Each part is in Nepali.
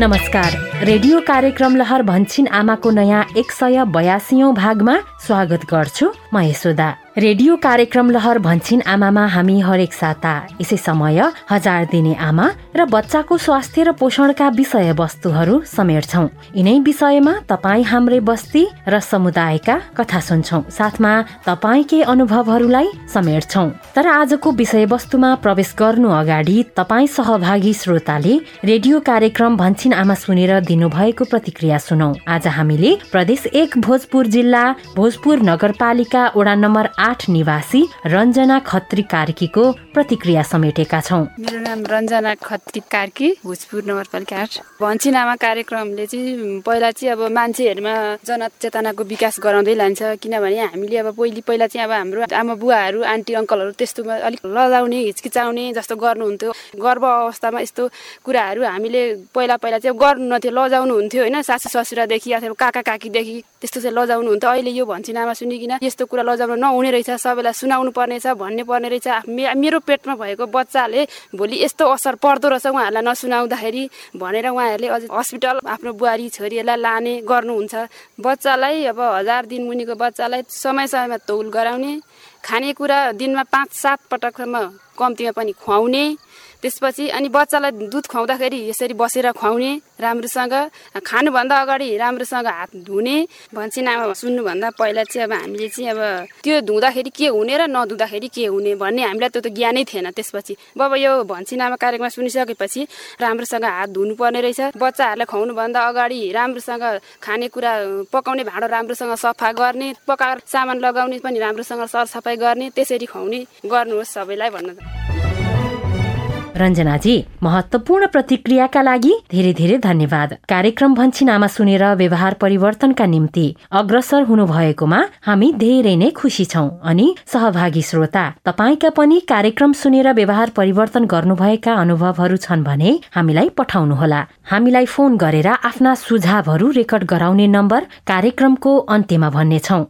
नमस्कार। रेडियो कार्यक्रम लहर भन्छिन आमाको नयाँ एक सय बयासीौँ भागमा स्वागत गर्छु। म यशोदा। रेडियो कार्यक्रम लहर भन्छिन आमामा हामी हरेक साता। यसै समय हजार दिने आमा र बच्चाको स्वास्थ्य र पोषणका विषय वस्तुहरू समेट्छौ। यिनै विषयमा तपाईँ हाम्रै बस्ती र समुदायका कथा सुन्छौ। साथमा तपाईँकै अनुभवहरूलाई समेट्छौ। तर आजको विषयवस्तुमा प्रवेश गर्नु अगाडि तपाईँ सहभागी श्रोताले रेडियो कार्यक्रम भन्छिन आमा सुनेर दिनुभएको प्रतिक्रिया सुनौ। आज हामीले प्रदेश एक भोजपुर जिल्ला भोजपुर नगरपालिका वडा नम्बर आठ निवासी रञ्जना खत्री कार्कीको प्रतिक्रिया समेटेका छौँ। मेरो नाम रञ्जना खत्री कार्की भोजपुर नगरपालिका आठ। भन्छिनामा कार्यक्रमले चाहिँ पहिला चाहिँ अब मान्छेहरूमा जनचेतनाको विकास गराउँदै लान्छ। किनभने हामीले अब पहिले पहिला चाहिँ अब हाम्रो आमा बुवाहरू आन्टी अङ्कलहरू त्यस्तोमा अलिक लजाउने हिचकिचाउने जस्तो गर्नुहुन्थ्यो। गर्भ अवस्थामा यस्तो कुराहरू हामीले पहिला पहिला चाहिँ गर्नु नथ्यो लजाउनु हुन्थ्यो होइन। सासु ससुरादेखि अथवा काका काकीदेखि त्यस्तो चाहिँ लजाउनु हुन्थ्यो अहिले यो भन्छिनामा सुनिकन यस्तो कुरा लजाउनु नहुने रहेछ सबैलाई सुनाउनु पर्नेछ भन्ने पर्ने रहेछ मेरो पेटमा भएको बच्चाले भोलि यस्तो असर पर्दो रहेछ उहाँहरूलाई नसुनाउँदाखेरि भनेर उहाँहरूले अझ हस्पिटल आफ्नो बुहारी छोरीहरूलाई लाने गर्नुहुन्छ। बच्चालाई अब हजार दिन मुनिको बच्चालाई समय समयमा तौल गराउने खानेकुरा दिनमा पाँच सात पटकसम्म कम्तीमा पनि खुवाउने। त्यसपछि अनि बच्चालाई दुध खुवाउँदाखेरि यसरी बसेर खुवाउने राम्रोसँग खानुभन्दा अगाडि राम्रोसँग हात धुने। भन्छिनामा सुन्नुभन्दा पहिला चाहिँ अब हामीले चाहिँ अब त्यो धुँदाखेरि के हुने र नधुँदाखेरि के हुने भन्ने हामीलाई त्यो त ज्ञानै थिएन त्यसपछि। अब यो भन्छिनामा कार्यक्रममा सुनिसकेपछि राम्रोसँग हात धुनुपर्ने रहेछ। बच्चाहरूलाई खुवाउनुभन्दा अगाडि राम्रोसँग खानेकुरा पकाउने भाँडो राम्रोसँग सफा गर्ने पकाएर सामान लगाउने पनि राम्रोसँग सरसफाइ गर्ने त्यसरी खुवाउने गर्नुहोस् सबैलाई भन्नु रञ्जनाजी महत्वपूर्ण प्रतिक्रियाका लागि धेरै धेरै धन्यवाद। कार्यक्रम भन्छी नामा सुनेर व्यवहार परिवर्तनका निम्ति अग्रसर हुनु भएकोमा हामी धेरै नै खुसी छौ अनि सहभागी श्रोता। तपाईँका पनि कार्यक्रम सुनेर व्यवहार परिवर्तन गर्नुभएका अनुभवहरू छन् भने हामीलाई पठाउनुहोला। हामीलाई फोन गरेर आफ्ना सुझावहरू रेकर्ड गराउने नम्बर कार्यक्रमको अन्त्यमा भन्नेछौ।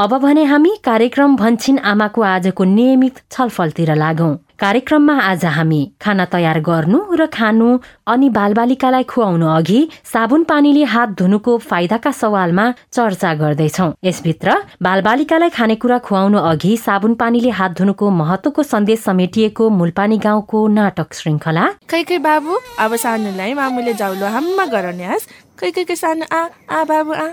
अब भने हामी कार्यक्रम भन्छिन आमाको आजको नियमित छलफलतिर लागौं। कार्यक्रममा आज हामी खाना तयार गर्नु र खानु अनि बालबालिकालाई खुवाउनु अघि साबुन पानीले हात धुनुको फाइदाका सवालमा चर्चा गर्दैछौ। यसभित्र बालबालिकालाई खानेकुरा खुवाउनु अघि साबुन पानीले हात धुनुको महत्वको सन्देश समेटिएको मुलपानी गाउँको नाटक श्रृङ्खला। कै कै बाबु अब सानोलाई मामुले जाउलो हाम्मा गराउने कै कै सानो आ आ बाबु आ।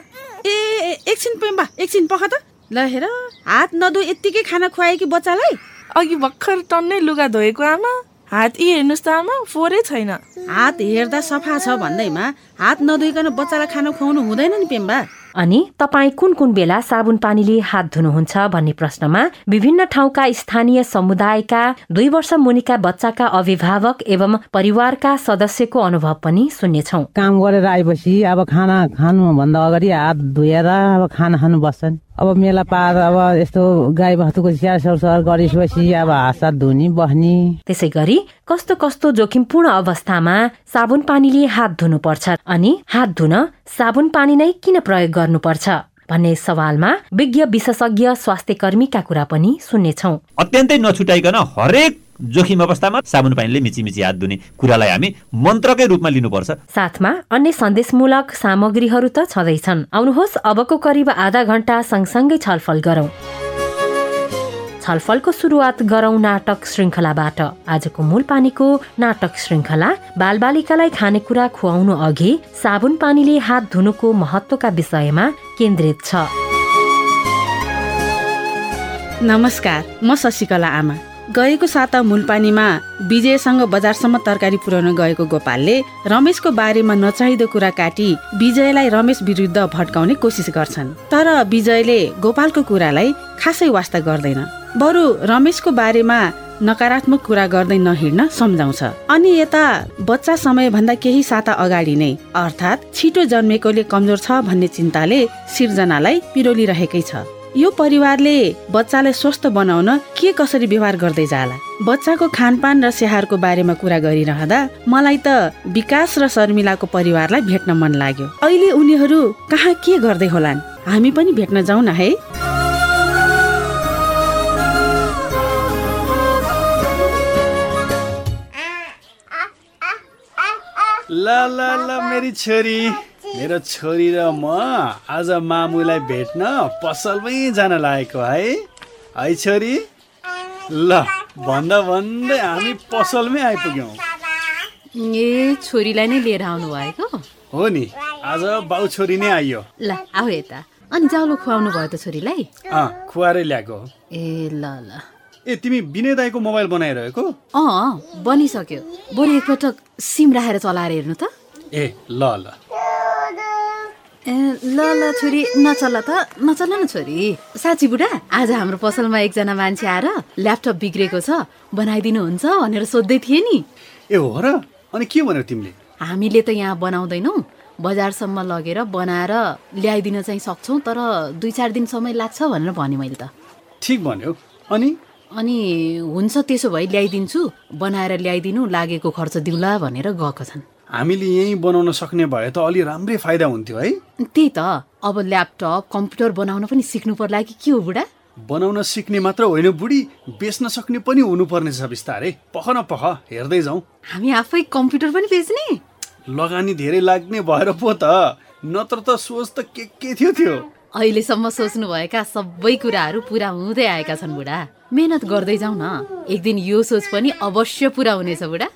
ए एकछिन पेम्बा एकछिन पख त। ल हेर। हात नधो यत्तिकै खाना खुवाए कि बच्चालाई? अघि भर्खर टन्नै लुगा धोएको आमा। हात यी हेर्नुहोस् त आमा फोहोरै छैन। हात हेर्दा सफा छ भन्दैमा हात नधोइकन बच्चालाई खाना खुवाउनु हुँदैन नि पेम्बा। अनि तपाईँ कुन कुन बेला साबुन पानीले हात धुनुहुन्छ भन्ने प्रश्नमा विभिन्न ठाउँका स्थानीय समुदायका दुई वर्ष मुनिका बच्चाका अभिभावक एवं परिवारका सदस्यको अनुभव पनि सुन्नेछौ। काम गरेर आएपछि अब खाना खानुभन्दा अगाडि हात धोएर अब खाना खानु बस्छन्। अब मेला पार अब यस्तो गाई बस्तुको स्याहार सरसर गरिसकेपछि अब हात धुने बस्ने। त्यसै गरी कस्तो कस्तो जोखिमपूर्ण अवस्थामा साबुन पानीले हात धुनुपर्छ? अनि हात धुन साबुन पानी नै किन प्रयोग गर्नुपर्छ? भन्ने सवालमा विज्ञ विशेषज्ञ स्वास्थ्य कर्मीका कुरा पनि सुन्नेछौ। अत्यन्तै नछुटाइकन हरेक जोखिम अवस्थामा साबुन पानीले मिची मिची हात धुने कुरालाई हामी मन्त्रकै रूपमा लिनुपर्छ। साथमा अन्य सन्देशमूलक सामग्रीहरू त छँदैछन्। आउनुहोस् अबको करिब आधा घण्टा सँगसँगै छलफल गरौं। छलफलको सुरुवात गरौं नाटक श्रृङ्खलाबाट आजको मूल पानीको नाटक श्रृङ्खला बालबालिकालाई खानेकुरा खुवाउनु अघि साबुन पानीले हात धुनुको महत्वका विषयमा केन्द्रित छ। नमस्कार म शशिकला आमा। गएको साता मूलपानीमा विजयसँग बजारसम्म तरकारी पुर्याउन गएको गोपालले रमेशको बारेमा नचाहिँदो कुरा काटी विजयलाई रमेश विरुद्ध भट्काउने कोसिस गर्छन्। तर विजयले गोपालको कुरालाई खासै वास्ता गर्दैन। बरु रमेशको बारेमा नकारात्मक कुरा गर्दै नहिँड्न सम्झाउँछ। अनि यता बच्चा समयभन्दा केही साता अगाडि नै अर्थात् छिटो जन्मेकोले कमजोर छ भन्ने चिन्ताले सिर्जनालाई पिरोलिरहेकै छ। यो परिवारले बच्चालाई स्वस्थ बनाउन के कसरी व्यवहार गर्दै जाला? बच्चाको खानपान र स्याहारको बारेमा कुरा गरिरहँदा मलाई त विकास र शर्मिलाको परिवारलाई भेट्न मन लाग्यो। अहिले उनीहरू कहाँ के गर्दै होलान्? हामी पनि भेट्न जाउँ न है। ल ल ल मेरी छोरी। मेरो छोरी र म आज मामुलाई भेट्न पसलमै जान लागेको है। है छोरी? ल भन्दा भन्दै हामी पसलमै आइपुग्यौँ। ए छोरीलाई नै लिएर आउनु भएको? हो नि आज बाउ छोरी नै आइयो। ल आऊ यता। अनि जाउलो खुवाउनु भयो त छोरीलाई? खुवाएरै ल्याएको ए ल ल। ए तिमी विनय दाईको मोबाइल बनाइरहेको? अँ बनिसक्यो। बरु एकपटक सिम राखेर चलाएर हेर्नु त। ए ल ल। ए ल ल छोरी नचल त। नचल न छोरी। साँच्ची बुढा आज हाम्रो पसलमा एकजना मान्छे आएर ल्यापटप बिग्रेको छ। बनाइदिनुहुन्छ भनेर सोध्दै थिए नि। ए हो र? अनि के भन्यो तिमीले? हामीले त यहाँ बनाउँदैनौँ। बजारसम्म लगेर बनाएर ल्याइदिन चाहिँ सक्छौँ तर दुई चार दिन समय लाग्छ भनेर भने मैले त। ठिक भन्यो। अनि? अनि हुन्छ त्यसो भए ल्याइदिन्छु बनाएर ल्याइदिनु लागेको खर्च दिउँला भनेर गएको छन्। हामीले यहीँ बनाउन सक्ने भए त अलि राम्रै फाइदा हुन्थ्यो है। त्यही त अब ल्यापटप कम्प्युटर बनाउन पनि सिक्नु पर्ला कि के हो बुढा? बनाउन सिक्ने मात्र होइन बुढी बेच्न सक्ने पनि हुनुपर्ने छ बिस्तारै। पख न पख हेर्दै जाउँ। हामी आफै कम्प्युटर पनि बेच्ने? लगानी धेरै लाग्ने भएर पो त नत्र त सोच त के के थियो त्यो। अहिलेसम्म सोच्नुभएका सबै कुराहरू पुरा हुँदै आएका छन् बुढा। मेहनत गर्दै जाउँ न। एक दिन यो सोच पनि अवश्य पुरा हुनेछ बुढा।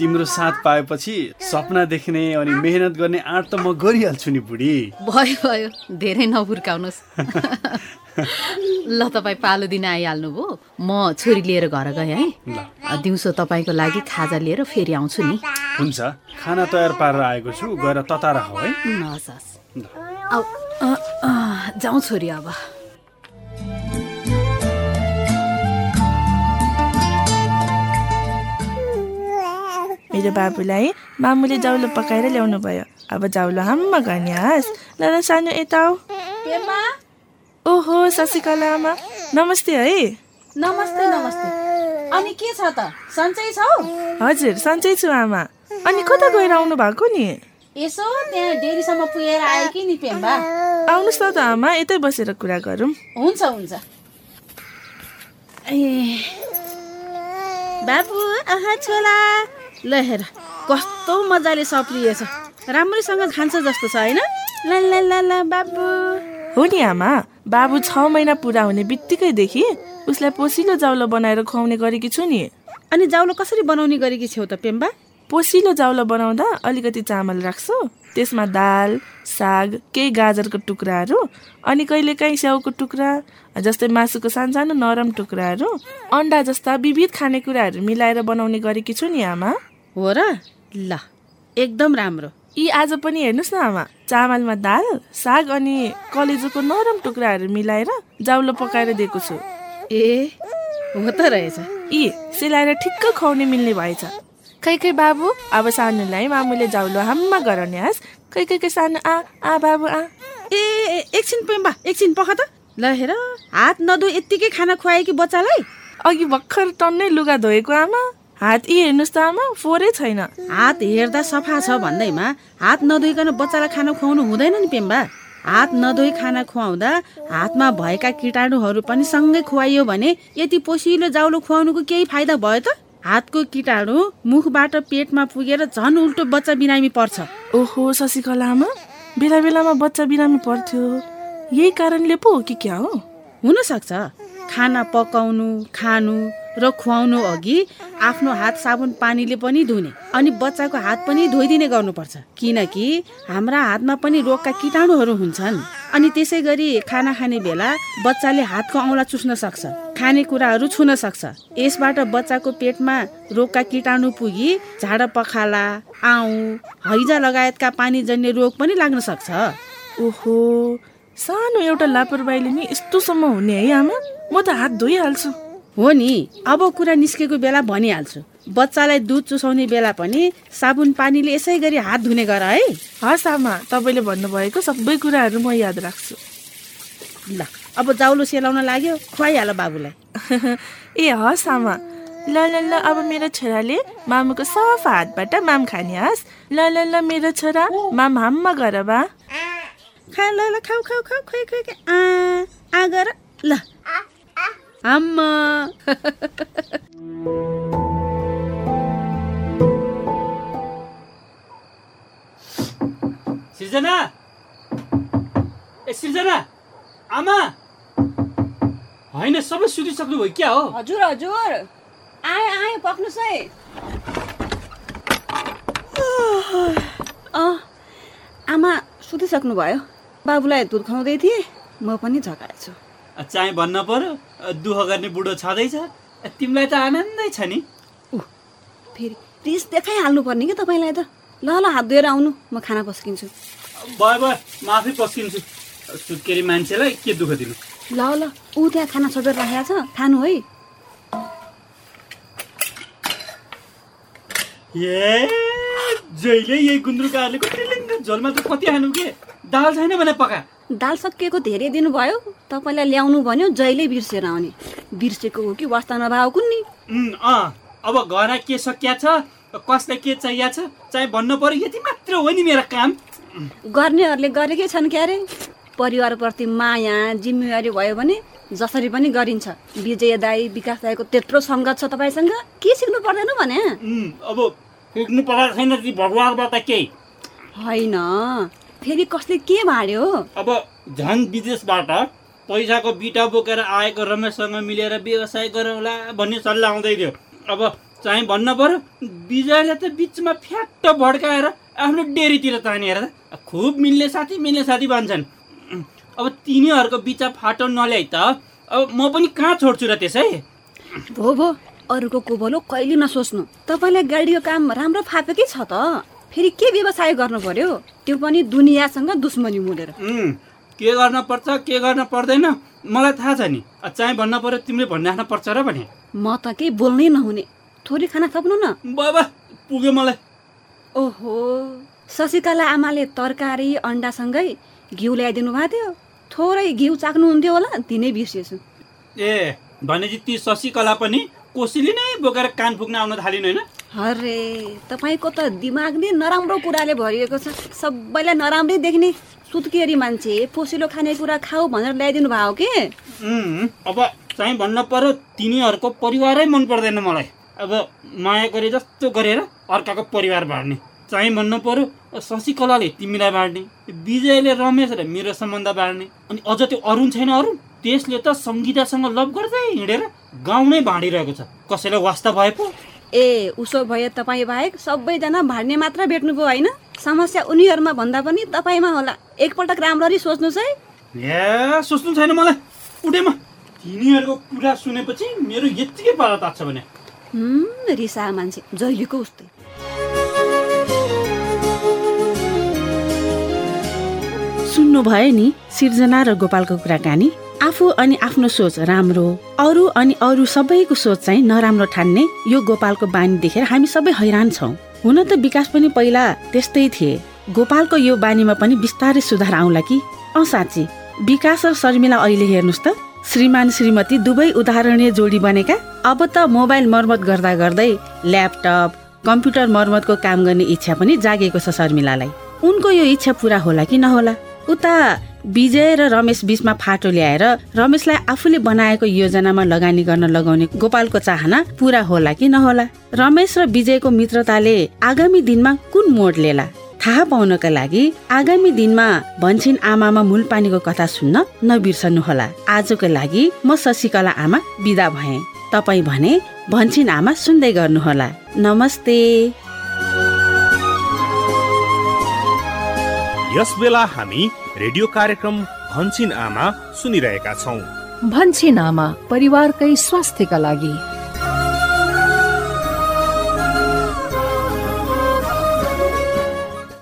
तिम्रो साथ पाएपछि सपना देख्ने अनि मेहनत गर्ने आँट त म गरिहाल्छु नि बुढी। भयो भयो। धेरै नहुर्काउनुहोस्। ल तपाईँ पालो दिन आइहाल्नुभयो म छोरी लिएर घर गएँ है। दिउँसो तपाईँको लागि खाजा लिएर फेरि आउँछु नि। हुन्छ। खाना तयार पारेर आएको छु। गएर तताएर खाऊ है। हस् हस् जाउँ छोरी अब। मेरो बाबुलाई मामुले जाउलो पकाएर ल्याउनु भयो। अब जाउलो हाम्मा गर्ने हाँस। ल सानो यता आऊ ओहो शशिकला आमा। नमस्ते है। नमस्ते नमस्ते। अनि के छ त? सन्चै छौ? हजुर सन्चै छु आमा। अनि कता गएर आउनु भएको नि? यसो त्यहाँ डेरीसम्म पुगेर आयो कि नि पेम्बा? आउनुहोस् न त आमा यतै बसेर कुरा गरौँ। हुन्छ हुन्छ। ए बाबु आहा छोला ल हेर कस्तो मजाले सप्रिएछ राम्रैसँग खान्छ जस्तो छ होइन? ल ल ल ल बाबु। हो नि आमा। बाबु छ महिना पुरा हुने बित्तिकैदेखि उसलाई पोसिलो जाउलो बनाएर खुवाउने गरेकी छु नि। अनि जाउलो कसरी बनाउने गरेकी छेउ त पेम्बा? पोसिलो जाउलो बनाउँदा अलिकति चामल राख्छु। त्यसमा दाल साग केही गाजरको टुक्राहरू अनि कहिलेकाहीँ स्याउको टुक्रा जस्तै मासुको सानसानो नरम टुक्राहरू अन्डा जस्ता विविध खानेकुराहरू मिलाएर बनाउने गरेकी छु नि आमा। हो र? ल एकदम राम्रो। यी आज पनि हेर्नुहोस् न आमा चामलमा दाल साग अनि कलेजोको नरम टुक्राहरू मिलाएर जाउलो पकाएर दिएको छु। ए हो त रहेछ। यी सेलाएर ठिक्क खुवाउने मिल्ने भएछ। खै खै बाबु अब सानोलाई मामुले जाउलो हाम्मा गराउने हाँस। खै खै खै सानो आ आ बाबु आ। ए एकछिन पेम्बा एकछिन पख त। ल हेर हात नधो यत्तिकै खाना खुवायो कि बच्चालाई। अघि भर्खर टन्नै लुगा धोएको आमा। हात यी हेर्नुहोस् त आमा फोरै छैन। हात हेर्दा सफा छ भन्दैमा हात नधोइकन बच्चालाई खाना खुवाउनु हुँदैन नि पेम्बा हात नधोई खाना खुवाउँदा हातमा भएका किटाणुहरू पनि सँगै खुवाइयो भने यति पोसिलो जाउलो खुवाउनुको केही फाइदा भयो त? हातको किटाणु मुखबाट पेटमा पुगेर झन् उल्टो बच्चा बिरामी पर्छ। ओहो शशिकला आमा बेला बेलामा बच्चा बिरामी पर्थ्यो। यही कारणले पो हो कि क्या हो? हुनसक्छ। खाना पकाउनु खानु र खुवाउनु अघि आफ्नो हात साबुन पानीले पनि धुने अनि बच्चाको हात पनि धोइदिने गर्नुपर्छ। किनकि हाम्रा हातमा पनि रोगका किटाणुहरू हुन्छन्। अनि त्यसै गरी खाना खाने बेला बच्चाले हातको औँला चुस्न सक्छ खानेकुराहरू छुन सक्छ। यसबाट बच्चाको पेटमा रोगका किटाणु पुगी झाडा पखाला आउँ हैजा लगायतका पानीजन्य रोग पनि लाग्न सक्छ। ओहो सानो एउटा लापरवाहीले नि यस्तोसम्म हुने है आमा? म त हात धोइहाल्छु। हो नि अब कुरा निस्केको बेला भनिहाल्छु। बच्चालाई दुध चुसाउने बेला पनि साबुन पानीले यसै गरी हात धुने गर है। हस् आमा तपाईँले भन्नुभएको सबै कुराहरू म याद राख्छु। ल अब जाउलो सेलाउन लाग्यो खुवाइहाल बाबुलाई। ए हस् आमा ल ल ल अब मेरो छोराले मामुको सफा हातबाट माम खाने हस्। ल ल ल मेरो छोरा माम हाममा गर बा। खा ल ल खाऊ खाऊ खुवाइ खुवाइ खुवाइ। आ आ गर। ल। आम्मा सृजना ए सृजना आमा होइन सबै सुतिसक्नु भयो क्या हो हजुर हजुर आए आए पक्नुहोस् है अँ आमा सुतिसक्नु भयो बाबुलाई दुध खुवाउँदै थिएँ म पनि झकाएछु चाहिँ भन्न पर्यो दुःख गर्ने बुढो छँदैछ तिमीलाई त आनन्दै छ नि फेरि रिस देखाइहाल्नु पर्ने कि तपाईँलाई त ल ल हात धोएर आउनु म खाना पस्किन्छु भयो भयो। म आफै पस्किन्छु सुत्केरी मान्छेलाई के दुःख दिनु? ल ल। ऊ त्यहाँ खाना सजेर राखेको छ। खानु है। ए जहिले यही गुन्द्रुकहरूले टिलिङ्ग झोलमा त कति हानु के? दाल छैन भने पका। दाल सकिएको धेरै दिन भयो तपाईँलाई ल्याउनु भन्यो जहिले बिर्सेर आउने। बिर्सेको हो कि वास्ता नभएको कुन्नी? उम्, अँ। अब घर के सकिया छ कसलाई के चाहिएको छ चाहे भन्नु पर्यो यति मात्र हो नि मेरो काम। गर्नेहरूले गरेकै छन् क्यारे परिवारप्रति माया जिम्मेवारी भयो भने जसरी पनि गरिन्छ। विजय दाई विकास दाईको त्यत्रो सङ्गत छ तपाईँसँग? के सिक्नु पर्दैन भने? अब पुग्नु परेको छैन ती भगवान्बाट केही। होइन। फेरि कसले के भाड्यो अब झन् विदेशबाट पैसाको बिटा बोकेर आएको रमेशसँग मिलेर व्यवसाय गरौँला भन्ने सल्लाह आउँदै थियो। अब चाहिँ भन्न पर्यो विजयले त बिचमा फ्याट्ट भड्काएर आफ्नो डेरीतिर तानेर त। खुब मिल्ने साथी मिल्ने साथी भन्छन्। अब तिनीहरूको बिचा फाटो नल्याइ त अब म पनि कहाँ छोड्छु र त्यसै? भो भो अरूको कोबलो कहिले नसोच्नु। तपाईँलाई गाडीको काम राम्रो फापेकै छ त? फेरि के व्यवसाय गर्नु पर्यो? त्यो पनि दुनियाँसँग दुश्मनी मुडेर के गर्न पर्छ के गर्न पर्दैन मलाई थाहा छ नि। चाहिँ भन्न पर्यो तिमीले भनिराख्न पर्छ र भने। म त केही बोल्नै नहुने। थोरै खाना थप्नु न। बाबा पुग्यो मलाई। ओहो। शशिकला आमाले तरकारी अन्डासँगै घिउ ल्याइदिनु भएको थियो। थोरै घिउ चाख्नुहुन्थ्यो होला दिनै बिर्सेछु ए भनेपछि ती शशिकला पनि कोसीले नै बोकेर कान फुक्न आउन थालिन् होइन? अरे तपाईँको त दिमाग नै नराम्रो कुराले भरिएको छ। सबैलाई नराम्रै देख्ने सुत्केरी मान्छे पोसिलो खानेकुरा खाऊ भनेर ल्याइदिनु भएको के? अब चाहिँ भन्न पर्यो तिनीहरूको परिवारै मन पर्दैन मलाई। अब माया गरे जस्तो गरेर अर्काको परिवार बाँड्ने। चाहिँ भन्नु पर्यो शशिकलाले तिमीलाई बाँड्ने विजयले रमेश र मेरो सम्बन्ध बाँड्ने अनि अझ त्यो अरुण छैन अरुण त्यसले त सङ्गीतासँग लभ गर्दै हिँडेर गाउँ नै बाँडिरहेको छ। कसैलाई वास्ता भए पो। ए उसो भए तपाईँ बाहेक सबैजना भाड्ने मात्र भेट्नुभयो होइन? समस्या उनीहरूमा भन्दा पनि तपाईँमा होला। एकपटक राम्ररी सोच्नुहोस् है। ए सोच्नु छैन मलाई। उठेमा तिनीहरूको कुरा सुनेपछि मेरो यत्तिकै पारा तात्छ भने। रिसा मान्छे। जहिलेको उस्तै। सुन्नु भयो नि सिर्जना र गोपालको कुराकानी? आफू अनि आफ्नो सोच राम्रो अरू अनि अरू सबैको सोच चाहिँ नराम्रो ठान्ने यो गोपालको बानी देखेर हामी सबै हैरान छौँ। हुन त विकास पनि पहिला त्यस्तै थिए। गोपालको यो बानीमा पनि बिस्तारै सुधार आउला कि? औ साँच्ची विकास र शर्मिला अहिले हेर्नुहोस् त। श्रीमान श्रीमती दुवै उदाहरणीय जोडी बनेका अब त मोबाइल मर्मत गर्दा गर्दै ल्यापटप कम्प्युटर मर्मतको काम गर्ने इच्छा पनि जागेको छ शर्मिलालाई। उनको यो इच्छा पुरा होला कि नहोला? उता विजय र रमेश बीचमा फाटो ल्याएर रमेशलाई आफूले बनाएको योजनामा लगानी गर्न लगाउने गोपालको चाहना पुरा होला कि नहोला? रमेश र विजयको मित्रताले आगामी दिनमा कुन मोड लिएला थाहा पाउनका लागि आगामी दिनमा भन्छिन आमामा मूल पानीको कथा सुन्न नबिर्सनु होला आजको लागि म शशिकला आमा बिदा भए। तपाईँ भने भन्छिन आमा सुन्दै गर्नुहोला। नमस्ते। यस बेला हामी रेडियो कार्यक्रम भन्छिन आमा सुनिरहेका छौँ। भन्छिन आमा परिवारकै स्वास्थ्यका लागि।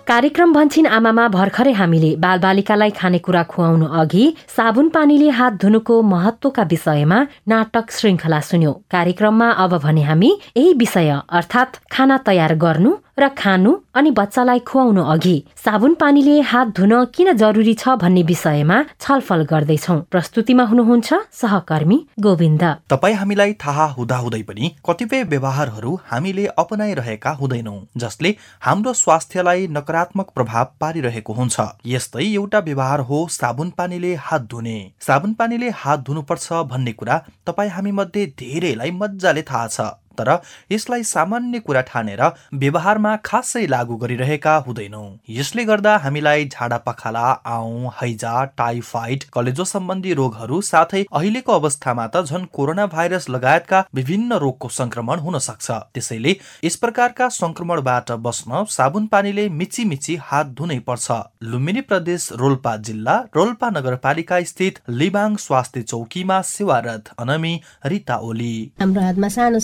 कार्यक्रम भन्छिन आमामा भर्खरै हामीले। बालबालिकालाई खानेकुरा खुवाउनु अघि साबुन पानीले हात धुनुको महत्वका विषयमा नाटक श्रृङ्खला सुन्यौं। कार्यक्रममा अब भने हामी यही विषय अर्थात् खाना तयार गर्नु र खानु अनि बच्चालाई खुवाउनु अघि साबुन पानीले हात धुन किन जरुरी छ भन्ने विषयमा छलफल गर्दैछौ। प्रस्तुतिमा हुनुहुन्छ सहकर्मी गोविन्द। तपाईँ हामीलाई थाहा हुँदाहुँदै पनि कतिपय व्यवहारहरू हामीले अपनाइरहेका हुँदैनौ जसले हाम्रो स्वास्थ्यलाई नकारात्मक प्रभाव पारिरहेको हुन्छ। यस्तै एउटा व्यवहार हो साबुन पानीले हात धुने। साबुन पानीले हात धुनुपर्छ भन्ने कुरा तपाईँ हामी मध्ये धेरैलाई मजाले थाहा छ। तर यसलाई सामान्य कुरा ठानेर व्यवहारमा खासै लागू गरिरहेका हुँदैनौ। यसले गर्दा हामीलाई झाडा पखाला आउ हैजा टाइफाइड कलेजो सम्बन्धी रोगहरू साथै अहिलेको अवस्थामा त झन् कोरोना भाइरस लगायतका विभिन्न रोगको संक्रमण हुन सक्छ। त्यसैले यस प्रकारका संक्रमणबाट बस्न साबुन पानीले मिची मिची हात धुनै पर्छ। लुम्बिनी प्रदेश रोल्पा जिल्ला रोल्पा नगरपालिका स्थित लिबाङ स्वास्थ्य चौकीमा सेवारत अनमी रिता ओली। हाम्रो हातमा सानो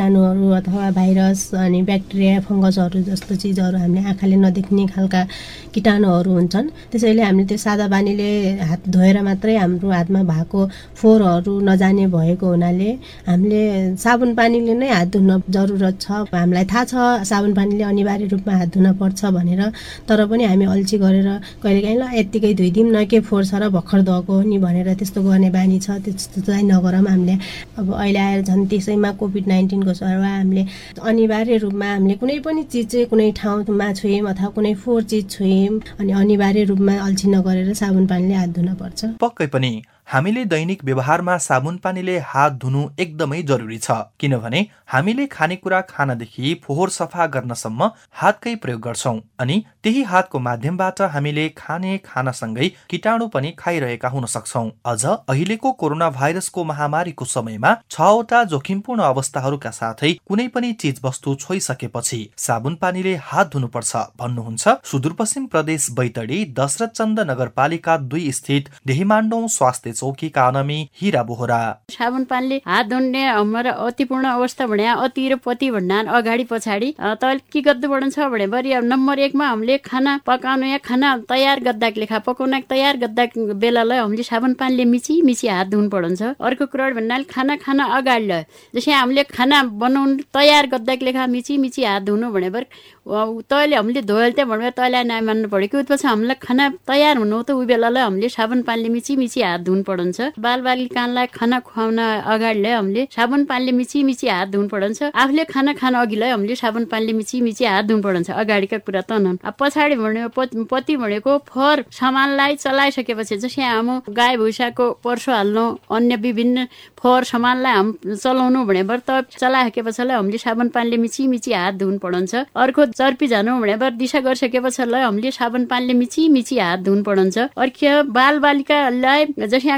किटाणुहरू अथवा भाइरस अनि ब्याक्टेरिया फङ्गसहरू जस्तो चिजहरू हामीले आँखाले नदेख्ने खालका किटाणुहरू हुन्छन्। त्यसैले हामीले त्यो सादा पानीले हात धोएर मात्रै हाम्रो हातमा भएको फोहोरहरू नजाने भएको हुनाले हामीले साबुन पानीले नै हात धुन जरुरत छ। हामीलाई थाहा छ साबुन पानीले अनिवार्य रूपमा हात धुन पर्छ भनेर। तर पनि हामी अल्छी गरेर कहिलेकाहीँ ल यत्तिकै धोइदिउँ न के फोहोर छ र भर्खर धोएको नि भनेर त्यस्तो गर्ने बानी छ। त्यस्तो चाहिँ नगरौँ हामीले। अब अहिले आएर झन् त्यसैमा कोभिड नाइन्टिनको सरुवा हामीले अनिवार्य रूपमा हामीले कुनै पनि चिज चाहिँ कुनै ठाउँमा छोयौँ अथवा कुनै फोहोर चिज छोयौँ अनि अनिवार्य रूपमा अल्छी नगरेर साबुन पानीले हात धुन पर्छ। पक्कै पनि हामीले दैनिक व्यवहारमा साबुन पानीले हात धुनु एकदमै जरुरी छ किनभने हामीले खानेकुरा खानदेखि फोहोर सफा गर्नसम्म हातकै प्रयोग गर्छौँ अनि त्यही हातको माध्यमबाट हामीले खाने खानासँगै किटाणु पनि खाइरहेका हुन सक्छौ। अझ अहिलेको कोरोना भाइरसको महामारीको समयमा छवटा जोखिमपूर्ण अवस्थाहरूका साथै कुनै पनि चिज वस्तु छोइसकेपछि साबुन पानीले हात धुनुपर्छ भन्नुहुन्छ सुदूरपश्चिम प्रदेश बैतडी दशरथ चन्द नगरपालिका दुई स्थित देहिमाण्डौ स्वास्थ्य चौकीका अनमी हिरा बोहरा। साबुन पानीले हात धुने हाम्रो अतिपूर्ण अवस्था भने अति र पति भन्दा अगाडि पछाडि। के गर्नु छ भने बरी नम्बर एकमा हामीले खाना पकाउनु या खाना तयार गर्दा लेखा पकाउन तयार गर्दा बेलालाई हामीले साबुन पानीले मिची मिची हात धुनु पर्छ अर्को कुरा भन्नाले खाना खाना अगाडि जस्तै हामीले खाना बनाउनु तयार गर्दा लेखा मिची मिची हात धुनु भने तैँले हामीले धोयल त्यहाँ भनेर तैँलाई नमान्नु पऱ्यो। कि त्यसपछि हामीलाई खाना तयार हुनु त ऊ बेलालाई हामीले साबुन पानीले मिची मिची हात धुनु पढन्छ बालबालिकालाई खाना खुवाउन अगाडिलाई हामीले साबुन पानीले मिची मिची हात धुनु पढन्छ आफूले खाना खान अघिलाई हामीले साबुन पानीले मिची मिची हात धुनु पढन्छ अगाडिका कुरा त नन् अब पछाडि भनेको पति भनेको फर सामानलाई चलाइसकेपछि जस्तै हाम्रो गाई भुसाको पर्सो हाल्नु अन्य विभिन्न फोहोर सामानलाई हाम चलाउनु भनेर त चलाइसके हामीले साबुन पानीले मिची मिची हात धुनु पढन्छ अर्को चर्पी जानु भनेर दिशा गरिसके पछिलाई हामीले साबुन पानीले मिची मिची हात धुनु पढन्छ। अर्को बालबालिकालाई जस्तै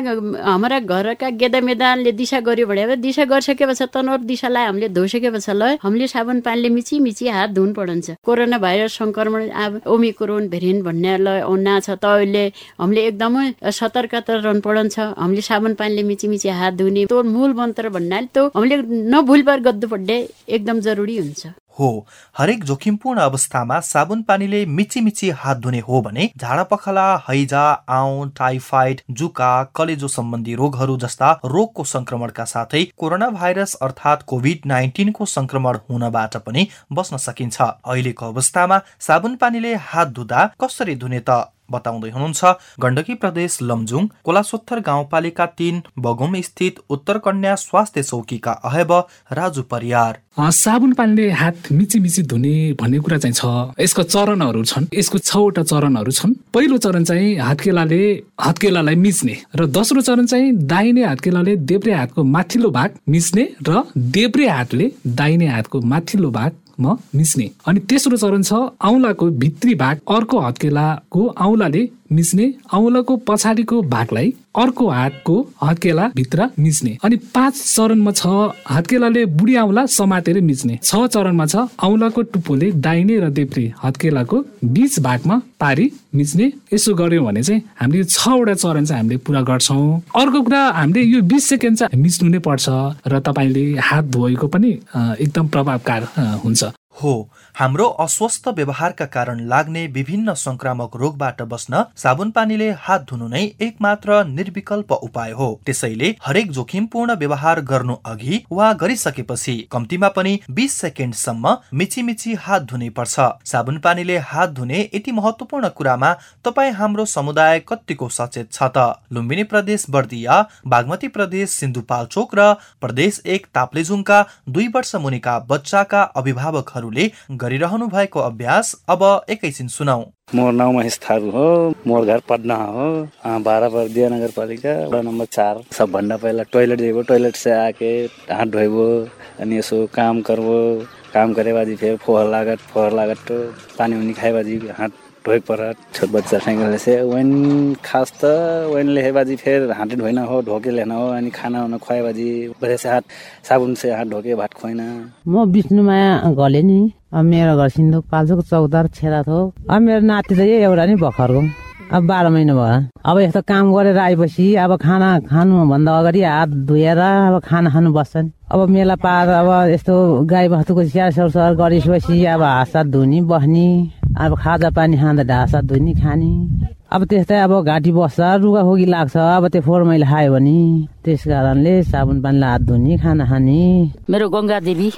हाम्रा घरका गेदा मैदानले दिशा गर्यो भने दिशा गरिसके पछाडि तनोर दिशालाई हामीले धोइसके पछिलाई हामीले साबुन पानीले मिची मिची हात धुनु पढन्छ। कोरोना भाइरस संक्रमण अब ओमिक्रोन भेरिएन्ट भन्नेलाई औना छ त अहिले हामीले एकदमै सतर्कता रहनु पढन्छ। हामीले साबुन पानीले मिची मिची हात धुने तो मूल मन्त्र भन्नाले त हामीले नभुलबार गद्दु पर्ने एकदम जरुरी हुन्छ। हो। हरेक जोखिमपूर्ण अवस्थामा साबुन पानीले मिची मिची हात धुने हो भने झाडा पखला हैजा आउ टाइफाइड जुका कलेजो सम्बन्धी रोगहरू जस्ता रोगको संक्रमणका साथै कोरोना भाइरस अर्थात् कोभिड नाइन्टिनको संक्रमण हुनबाट पनि बस्न सकिन्छ। अहिलेको अवस्थामा साबुन पानीले हात धुँदा कसरी धुने त? बताउँदै हुनुहुन्छ गण्डकी प्रदेश लमजुङ कोलासोत्तर गाउँपालिका तीन बगुम स्थित उत्तर कन्या स्वास्थ्य चौकीका अहेब राजु परियार। साबुन पानीले हात मिची मिची धुने भन्ने कुरा चाहिँ छ। यसको चरणहरू छन्। यसको छवटा चरणहरू छन्। पहिलो चरण चाहिँ हातकेलाले हत्केलालाई मिच्ने र दोस्रो चरण चाहिँ दाहिने हातकेलाले देब्रे हातको माथिल्लो भाग मिच्ने र देब्रे हातले दाहिने हातको माथिल्लो भाग म मिच्ने अनि तेस्रो चरण छ औँलाको भित्री भाग अर्को हत्केलाको औँलाले मिच्ने औँलाको पछाडिको भागलाई अर्को हातको हत्केला भित्र मिच्ने अनि पाँच चरणमा छ हत्केलाले बुढी औँला समातेर मिच्ने छ चरणमा छ औँलाको टुप्पोले दाहिने र देब्रे हत्केलाको बिच भागमा पारी मिच्ने यसो गर्यो भने चाहिँ हामीले छवटा चरण चाहिँ हामीले पुरा गर्छौँ। अर्को कुरा हामीले यो बिस सेकेन्ड चाहिँ मिच्नु नै पर्छ र तपाईँले हात धोएको पनि एकदम प्रभावकार हुन्छ। हो। हाम्रो अस्वस्थ व्यवहारका कारण लाग्ने विभिन्न संक्रामक रोगबाट बस्न साबुन पानीले हात धुनु नै एकमात्र निर्विकल्प उपाय हो। त्यसैले हरेक जोखिमपूर्ण व्यवहार गर्नु अघि वा गरिसकेपछि कम्तीमा पनि बिस सेकेन्डसम्म मिची मिची हात धुनै पर्छ। साबुन पानीले हात धुने यति महत्वपूर्ण कुरामा तपाईँ हाम्रो समुदाय कतिको सचेत छ त? लुम्बिनी प्रदेश बर्दिया बागमती प्रदेश सिन्धुपाल्चोक र प्रदेश एक ताप्लेजुङका दुई वर्ष मुनिका बच्चाका अभिभावकहरूले गरिरहनु भएको अभ्यास अब एकैछिन सुनौ मोर नाउँ महेश थारू हो मोर घर पटना हो बारह बर्दिया नगर पालिका वडा नम्बर चार। सबभन्दा पहिला टोइलेट जेबो टोइलेट से आके हाथ धोइबो अनि यसो काम करबो काम करे बाजी फिर फोहर लागत फोहर लागत पानी उनी खाए बाजी हाथ ढोइ पर छोट बच्चा साइकल से वन खास त वन ले बाजी फिर हाथ धोइना हो ढोके लेना हो अनि खाना उना खुवाए बाजी बजे हाथ साबुन से हाथ ढोके भात खुवाइना। म विष्णुमाया घले नि। मेरो घर सिन्धुक पाल्चोक चौधार छेरा थो। अब मेरो नाति चाहिँ एउटा नि भर्खरको। अब बाह्र महिना भयो। अब यस्तो काम गरेर आएपछि अब खाना खानुभन्दा अगाडि हात धोएर अब खाना खानु बस्छन्। अब मेला पार अब यस्तो गाई बस्तुको स्याहार सरसर गरिसकेपछि अब हात धुने बस्ने अब खाजा पानी खाँदा ढासा धुने खाने। अब त्यस्तै अब घाँटी बस्छ रुगा खोकी लाग्छ अब त्यो फोहोर मैला खायो भने। त्यस कारणले साबुन पानीले हात धुने खाना खाने। मेरो गङ्गा देवी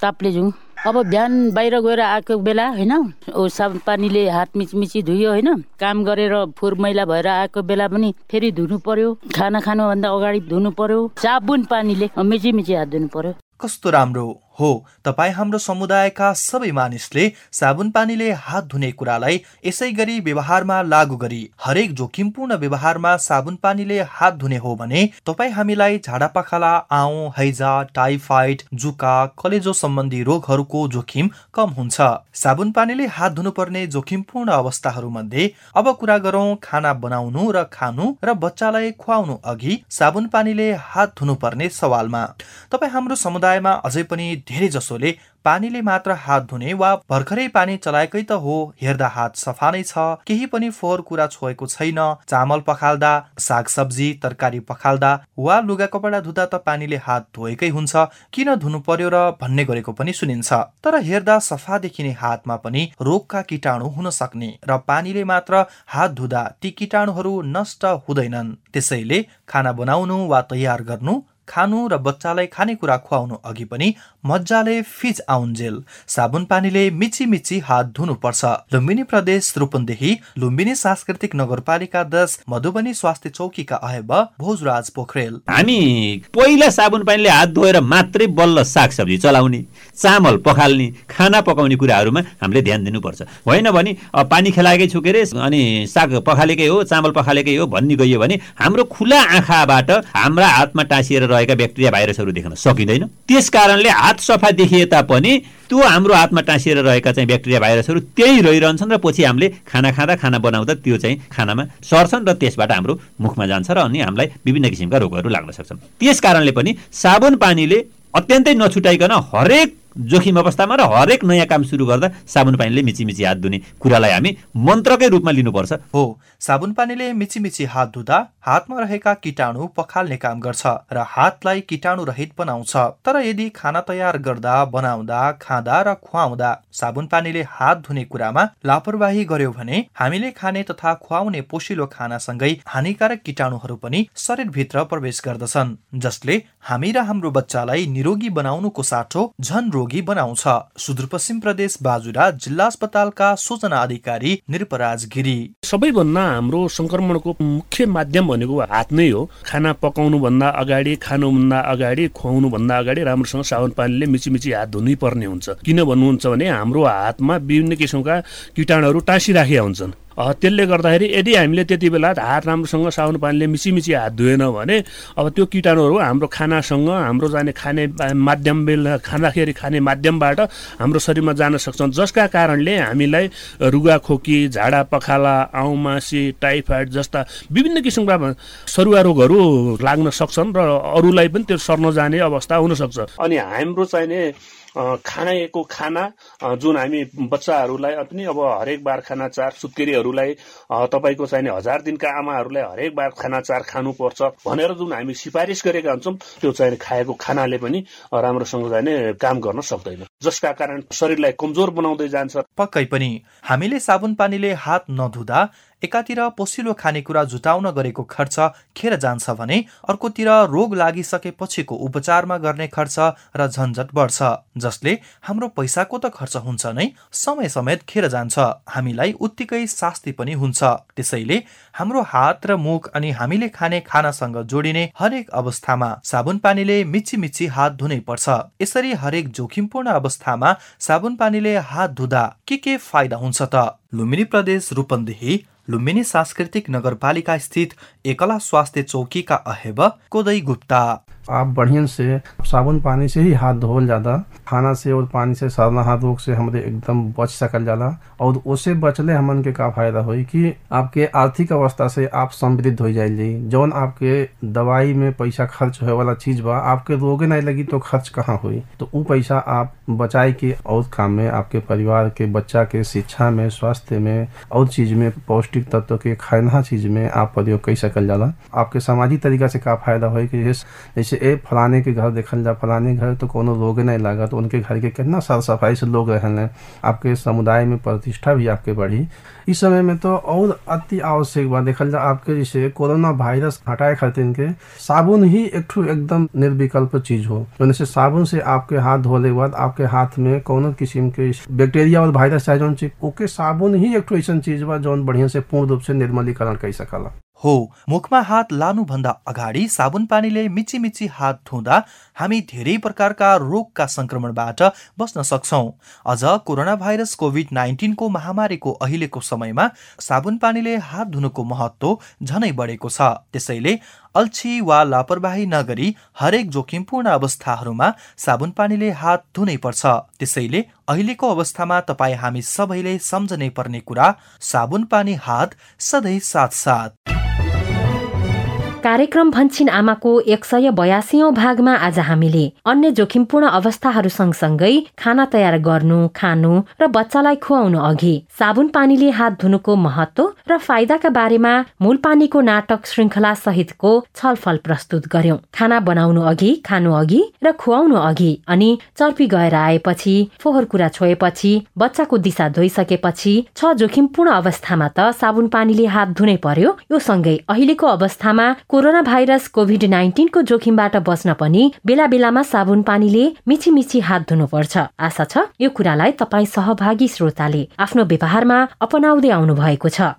ताप्लेजुङ। अब बिहान बाहिर गएर आएको बेला होइन साबुन पानीले हात मिचमिची धुयो होइन। काम गरेर फोहोर मैला भएर आएको बेला पनि फेरि धुनु पर्यो खाना खानुभन्दा अगाडि धुनु पर्यो। साबुन पानीले मिची मिची हात धुनु पर्यो। कस्तो राम्रो हो। तपाईँ हाम्रो समुदायका सबै मानिसले साबुन पानीले हात धुने कुरालाई यसै गरी व्यवहारमा लागू गरी हरेक जोखिमपूर्ण व्यवहारमा साबुन पानीले हात धुने हो भने तपाईँ हामीलाई झाडापाखाला आउ हैजा टाइफाइड जुका कलेजो सम्बन्धी रोगहरूको जोखिम कम हुन्छ। साबुन पानीले हात धुनुपर्ने जोखिमपूर्ण अवस्थाहरू मध्ये अब कुरा गरौँ खाना बनाउनु र खानु र बच्चालाई खुवाउनु अघि साबुन पानीले हात धुनुपर्ने सवालमा। तपाईँ हाम्रो समुदायमा अझै पनि धेरै जसोले पानीले मात्र हात धुने वा भर्खरै पानी चलाएकै त हो हेर्दा हात सफा नै छ केही पनि फोहोर कुरा छोएको छैन चामल पखाल्दा सागसब्जी तरकारी पखाल्दा वा लुगा कपडा धुँदा त पानीले हात धोएकै हुन्छ किन धुनु पर्यो र भन्ने गरेको पनि सुनिन्छ। तर हेर्दा सफा देखिने हातमा पनि रोगका किटाणु हुन सक्ने र पानीले मात्र हात धुँदा ती किटाणुहरू नष्ट हुँदैनन्। त्यसैले खाना बनाउनु वा तयार गर्नु खानु र बच्चालाई खानेकुरा खुवाउनु अघि पनि मजाले फिज आउन्जेल। साबुन पानीले मिची मिची हात धुनुपर्छ। लुम्बिनी प्रदेश रूपन्देही लुम्बिनी सांस्कृतिक नगरपालिका दस मधुबनी स्वास्थ्य चौकीका अहेब भोजराज पोखरेल। हामी पहिला साबुन पानीले हात धोएर मात्रै बल्ल सागसब्जी चलाउने चामल पखाल्ने खाना पकाउने कुराहरूमा हामीले ध्यान दिनुपर्छ। होइन भने पानी खेलाएकै छु के अनि साग पखालेकै हो चामल पखालेकै हो भन्ने गइयो भने हाम्रो खुला आँखाबाट हाम्रा हातमा टाँसिएर रहेका ब्याक्टेरिया भाइरसहरू देख्न सकिँदैन। त्यस कारणले हात सफा देखिए तापनि त्यो हाम्रो हातमा टाँसिएर रहेका चाहिँ ब्याक्टेरिया भाइरसहरू त्यही रहिरहन्छन् र पछि हामीले खाना खाँदा खाना बनाउँदा त्यो चाहिँ खानामा सर्छन् र त्यसबाट हाम्रो मुखमा जान्छ र अनि हामीलाई विभिन्न किसिमका रोगहरू लाग्न सक्छन्। त्यस कारणले पनि साबुन पानीले अत्यन्तै नछुटाइकन हरेक जोखिम अवस्थामा र हरेक नयाँ काम सुरु गर्दा साबुन पानीले मिची मिची हात धुने कुरालाई हामी मन्त्रकै रूपमा लिनुपर्छ। हो साबुन पानीले मिची मिची हात धुँदा हातमा रहेका किटाणु पखाल्ने काम गर्छ र हातलाई किटाणु रहित बनाउँछ। तर यदि खाना तयार गर्दा बनाउँदा खाँदा र खुवाउँदा साबुन पानीले हात धुने कुरामा लापरवाही गर्यो भने हामीले खाने तथा खुवाउने पोसिलो खानासँगै हानिकारक किटाणुहरू पनि शरीरभित्र प्रवेश गर्दछन् जसले हामी र हाम्रो बच्चालाई निरोगी बनाउनुको साटो झन रोगी बनाउँछ। सुदूरपश्चिम प्रदेश बाजुरा जिल्ला अस्पतालका सूचना अधिकारी निरपराज गिरी। सबैभन्दा हाम्रो संक्रमणको मुख्य माध्यम भनेको हात नै हो। खाना पकाउनु भन्दा अगाडि खानुभन्दा अगाडि खुवाउनु भन्दा अगाडि राम्रोसँग साबुन पानीले मिची मिची हात धुनै पर्ने हुन्छ। किन भन्नुहुन्छ भने हाम्रो हातमा विभिन्न किसिमका किटाणुहरू टाँसिराखेका हुन्छन्। त्यसले गर्दाखेरि यदि हामीले त्यति बेला हात राम्रोसँग साबुन पानीले मिची मिची हात धुएन भने अब त्यो किटाणुहरू हाम्रो खानासँग हाम्रो जाने खाने माध्यम खाँदाखेरि खाने माध्यमबाट हाम्रो शरीरमा जान सक्छन्। जसका कारणले हामीलाई रुगा खोकी झाडा पखाला आउमासी टाइफाइड जस्ता विभिन्न किसिमका सरुवा रोगहरू लाग्न सक्छन् र अरूलाई पनि त्यो सर्न जाने अवस्था हुनसक्छ अनि हाम्रो चाहिने खानेको खाना जुन हामी बच्चाहरूलाई पनि अब हरेक बार खाना चार सुत्केरीहरूलाई तपाईँको चाहिने हजार दिनका आमाहरूलाई हरेक बार खाना चार खानुपर्छ भनेर जुन हामी सिफारिस गरेका हुन्छौँ त्यो चाहिँ खाएको खानाले पनि राम्रोसँग जाने काम गर्न सक्दैन। जसका कारण शरीरलाई कमजोर बनाउँदै जान्छ। पक्कै पनि हामीले साबुन पानीले हात नधुँदा एकातिर पोसिलो खानेकुरा जुटाउन गरेको खर्च खेर जान्छ भने अर्कोतिर रोग लागिसकेपछिको उपचारमा गर्ने खर्च र झन्झट बढ्छ जसले हाम्रो पैसाको त खर्च हुन्छ नै समय समेत खेर जान्छ हामीलाई उत्तिकै शास्ति पनि हुन्छ। त्यसैले हाम्रो हात र मुख अनि हामीले खाने खानासँग जोडिने हरेक अवस्थामा साबुन पानीले मिची मिची हात धुनै पर्छ। यसरी हरेक जोखिमपूर्ण अवस्थामा साबुन पानीले हात धुँदा के के फाइदा हुन्छ त? लुम्बिनी प्रदेश रूपन्देही लुम्बिनी सांस्कृतिक नगरपालिका स्थित एकला स्वास्थ्य चौकी का अहेब कोदई गुप्ता आप बढ़िया से साबुन पानी से ही हाथ धोल जाता। खाना से और पानी से हाथ रोग से हमारे एकदम बच सकल जाला। और उसे बचले हमन के का फ़ायदा हुई कि आपके आर्थिक अवस्था से आप समृद्ध हो जाइल जौन आपके दवाई में पैसा खर्च होए वाला चीज़ बा, आपके रोगे नहीं लगी तो खर्च कहाँ हुई? तो वो पैसा आप बचाए के और काम में, आपके परिवार के, बच्चा के, शिक्षा में, स्वास्थ्य में और चीज़ में, पौष्टिक तत्व के खाना चीज़ में आप प्रयोग कर सकल जाला। आपके सामाजिक तरीका से का फ़ायदा कि जैसे जैसे ए, फलाने के घर देखल जा, फलाने घर तो कोनो रोग नहीं लगा तो उनके घर के कितना साफ़ सफ़ाई से लोग रहने आपके समुदाय में प्रतिष्ठा भी आपके बढ़ी। इस समय में तो और अति आवश्यक बात देखल जा, आपके जैसे कोरोना वायरस हटाए खातिर के साबुन ही एक एकदम निर्विकल्प चीज़ हो। जैसे साबुन से आपके हाथ धोले के बाद आपके हाथ में कोनो किस्म के बैक्टीरिया और वायरस चाहे जौन चीज़ ओके साबुन ही एक ऐसा चीज़ बा जौन बढ़िया से पूर्ण रूप से निर्मलीकरण कर सकला। हो। मुखमा हात लानुभन्दा अगाडि साबुन पानीले मिची मिची हात धुँदा हामी धेरै प्रकारका रोगका संक्रमणबाट बस्न सक्छौ। अझ कोरोना भाइरस कोभिड नाइन्टिनको महामारीको अहिलेको समयमा साबुन पानीले हात धुनुको महत्व झनै बढेको छ। त्यसैले अल्छी वा लापरवाही नगरी हरेक जोखिमपूर्ण अवस्थाहरूमा साबुन पानीले हात धुनै पर्छ। त्यसैले अहिलेको अवस्थामा तपाईँ हामी सबैले सम्झनै पर्ने कुरा साबुन पानी हात सधैँ साथ साथ कार्यक्रम भन्छिन आमाको एक सय बयासीौं भागमा आज हामीले अन्य जोखिमपूर्ण अवस्थाहरू सँगसँगै खाना तयार गर्नु खानु र बच्चालाई खुवाउनु अघि साबुन पानीले हात धुनुको महत्व र फाइदाका बारेमा मूल पानीको नाटक श्रृङ्खला सहितको छलफल प्रस्तुत गर्यौं। खाना बनाउनु अघि खानु अघि र खुवाउनु अघि अनि चर्पी गएर आएपछि फोहोर कुरा छोएपछि बच्चाको दिशा धोइसकेपछि छ जोखिमपूर्ण अवस्थामा त साबुन पानीले हात धुनै पर्यो। यो सँगै अहिलेको अवस्थामा कोरोना भाइरस कोभिड नाइन्टिनको जोखिमबाट बस्न पनि बेला बेलामा साबुन पानीले मिची मिची हात धुनुपर्छ। आशा छ यो कुरालाई तपाईँ सहभागी श्रोताले आफ्नो व्यवहारमा अपनाउँदै आउनु भएको छ।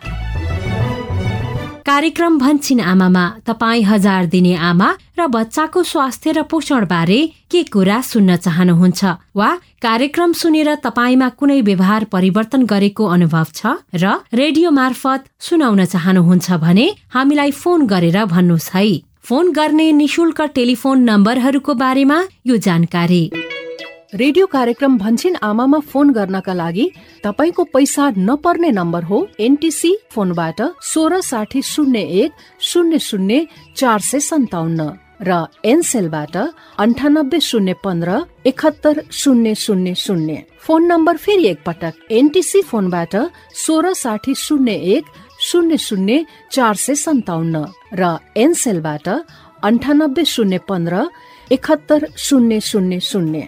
कार्यक्रम भन्छिन आमामा। तपाईँ हजार दिने आमा र बच्चाको स्वास्थ्य र पोषण बारे के कुरा सुन्न चाहनुहुन्छ वा कार्यक्रम सुनेर तपाईँमा कुनै व्यवहार परिवर्तन गरेको अनुभव छ र रेडियो मार्फत सुनाउन चाहनुहुन्छ भने हामीलाई फोन गरेर भन्नुहोस् है। फोन गर्ने निशुल्क टेलिफोन नम्बरहरूको बारेमा यो जानकारी। रेडियो कार्यक्रम भन्छन् आमामा फोन गर्नका लागि तपाईँको पैसा नपर्ने नम्बर हो एनटिसी फोनबाट सोह्र साठी शून्य एक शून्य शून्य चार सय सन्ताउन्न र एनसेलबाट अन्ठानब्बे शून्य पन्ध्र एकहत्तर शून्य शून्य शून्य। फोन नम्बर फेरि एकपटक एनटिसी फोनबाट सोह्र साठी शून्य एक शून्य शून्य चार सय सन्ताउन्न र एनसेलबाट अन्ठानब्बे शून्य पन्ध्र एकहत्तर शून्य शून्य शून्य।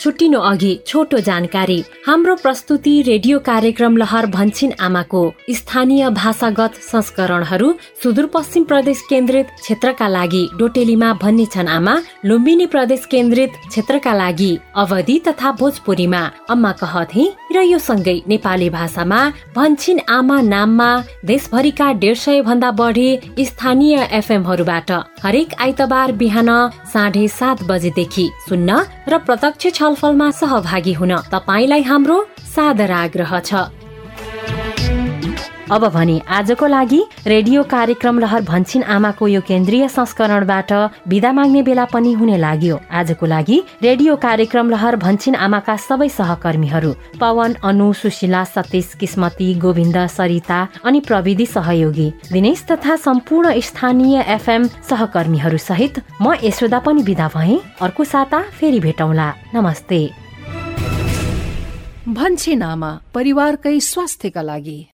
छुट्टिनु अघि छोटो जानकारी। हाम्रो प्रस्तुति रेडियो कार्यक्रम लहर भन्छिन आमाको। स्थानीय भाषागत संस्करणहरू सुदूरपश्चिम प्रदेश केन्द्रित क्षेत्रका लागि डोटेलीमा भन्ने छन् आमा लुम्बिनी प्रदेश केन्द्रित क्षेत्रका लागि अवधि तथा भोजपुरीमा। अम्मा कहथे र यो सँगै नेपाली भाषामा भन्छिन आमा नाममा देशभरिका डेढ सय भन्दा बढी स्थानीय एफएमहरूबाट हरेक आइतबार बिहान साढे सात बजेदेखि सुन्न र प्रत्यक्ष छलफलमा सहभागी हुन तपाईँलाई हाम्रो सादर आग्रह छ। अब भने आजको लागि रेडियो कार्यक्रम लहर भन्छिन आमाको यो केन्द्रीय संस्करणबाट विदा माग्ने बेला पनि हुने लाग्यो। आजको लागि रेडियो कार्यक्रम लहर भन्छिन आमाका सबै सहकर्मीहरू पवन अनु सुशीला सतीश किस्मती गोविन्द सरिता अनि प्रविधि सहयोगी दिनेश तथा सम्पूर्ण स्थानीय एफएम सहकर्मीहरू सहित म यशोदा पनि विदा भएँ। अर्को साता फेरि भेटौँला। नमस्ते। भन्छे नामा परिवारकै स्वास्थ्यका लागि।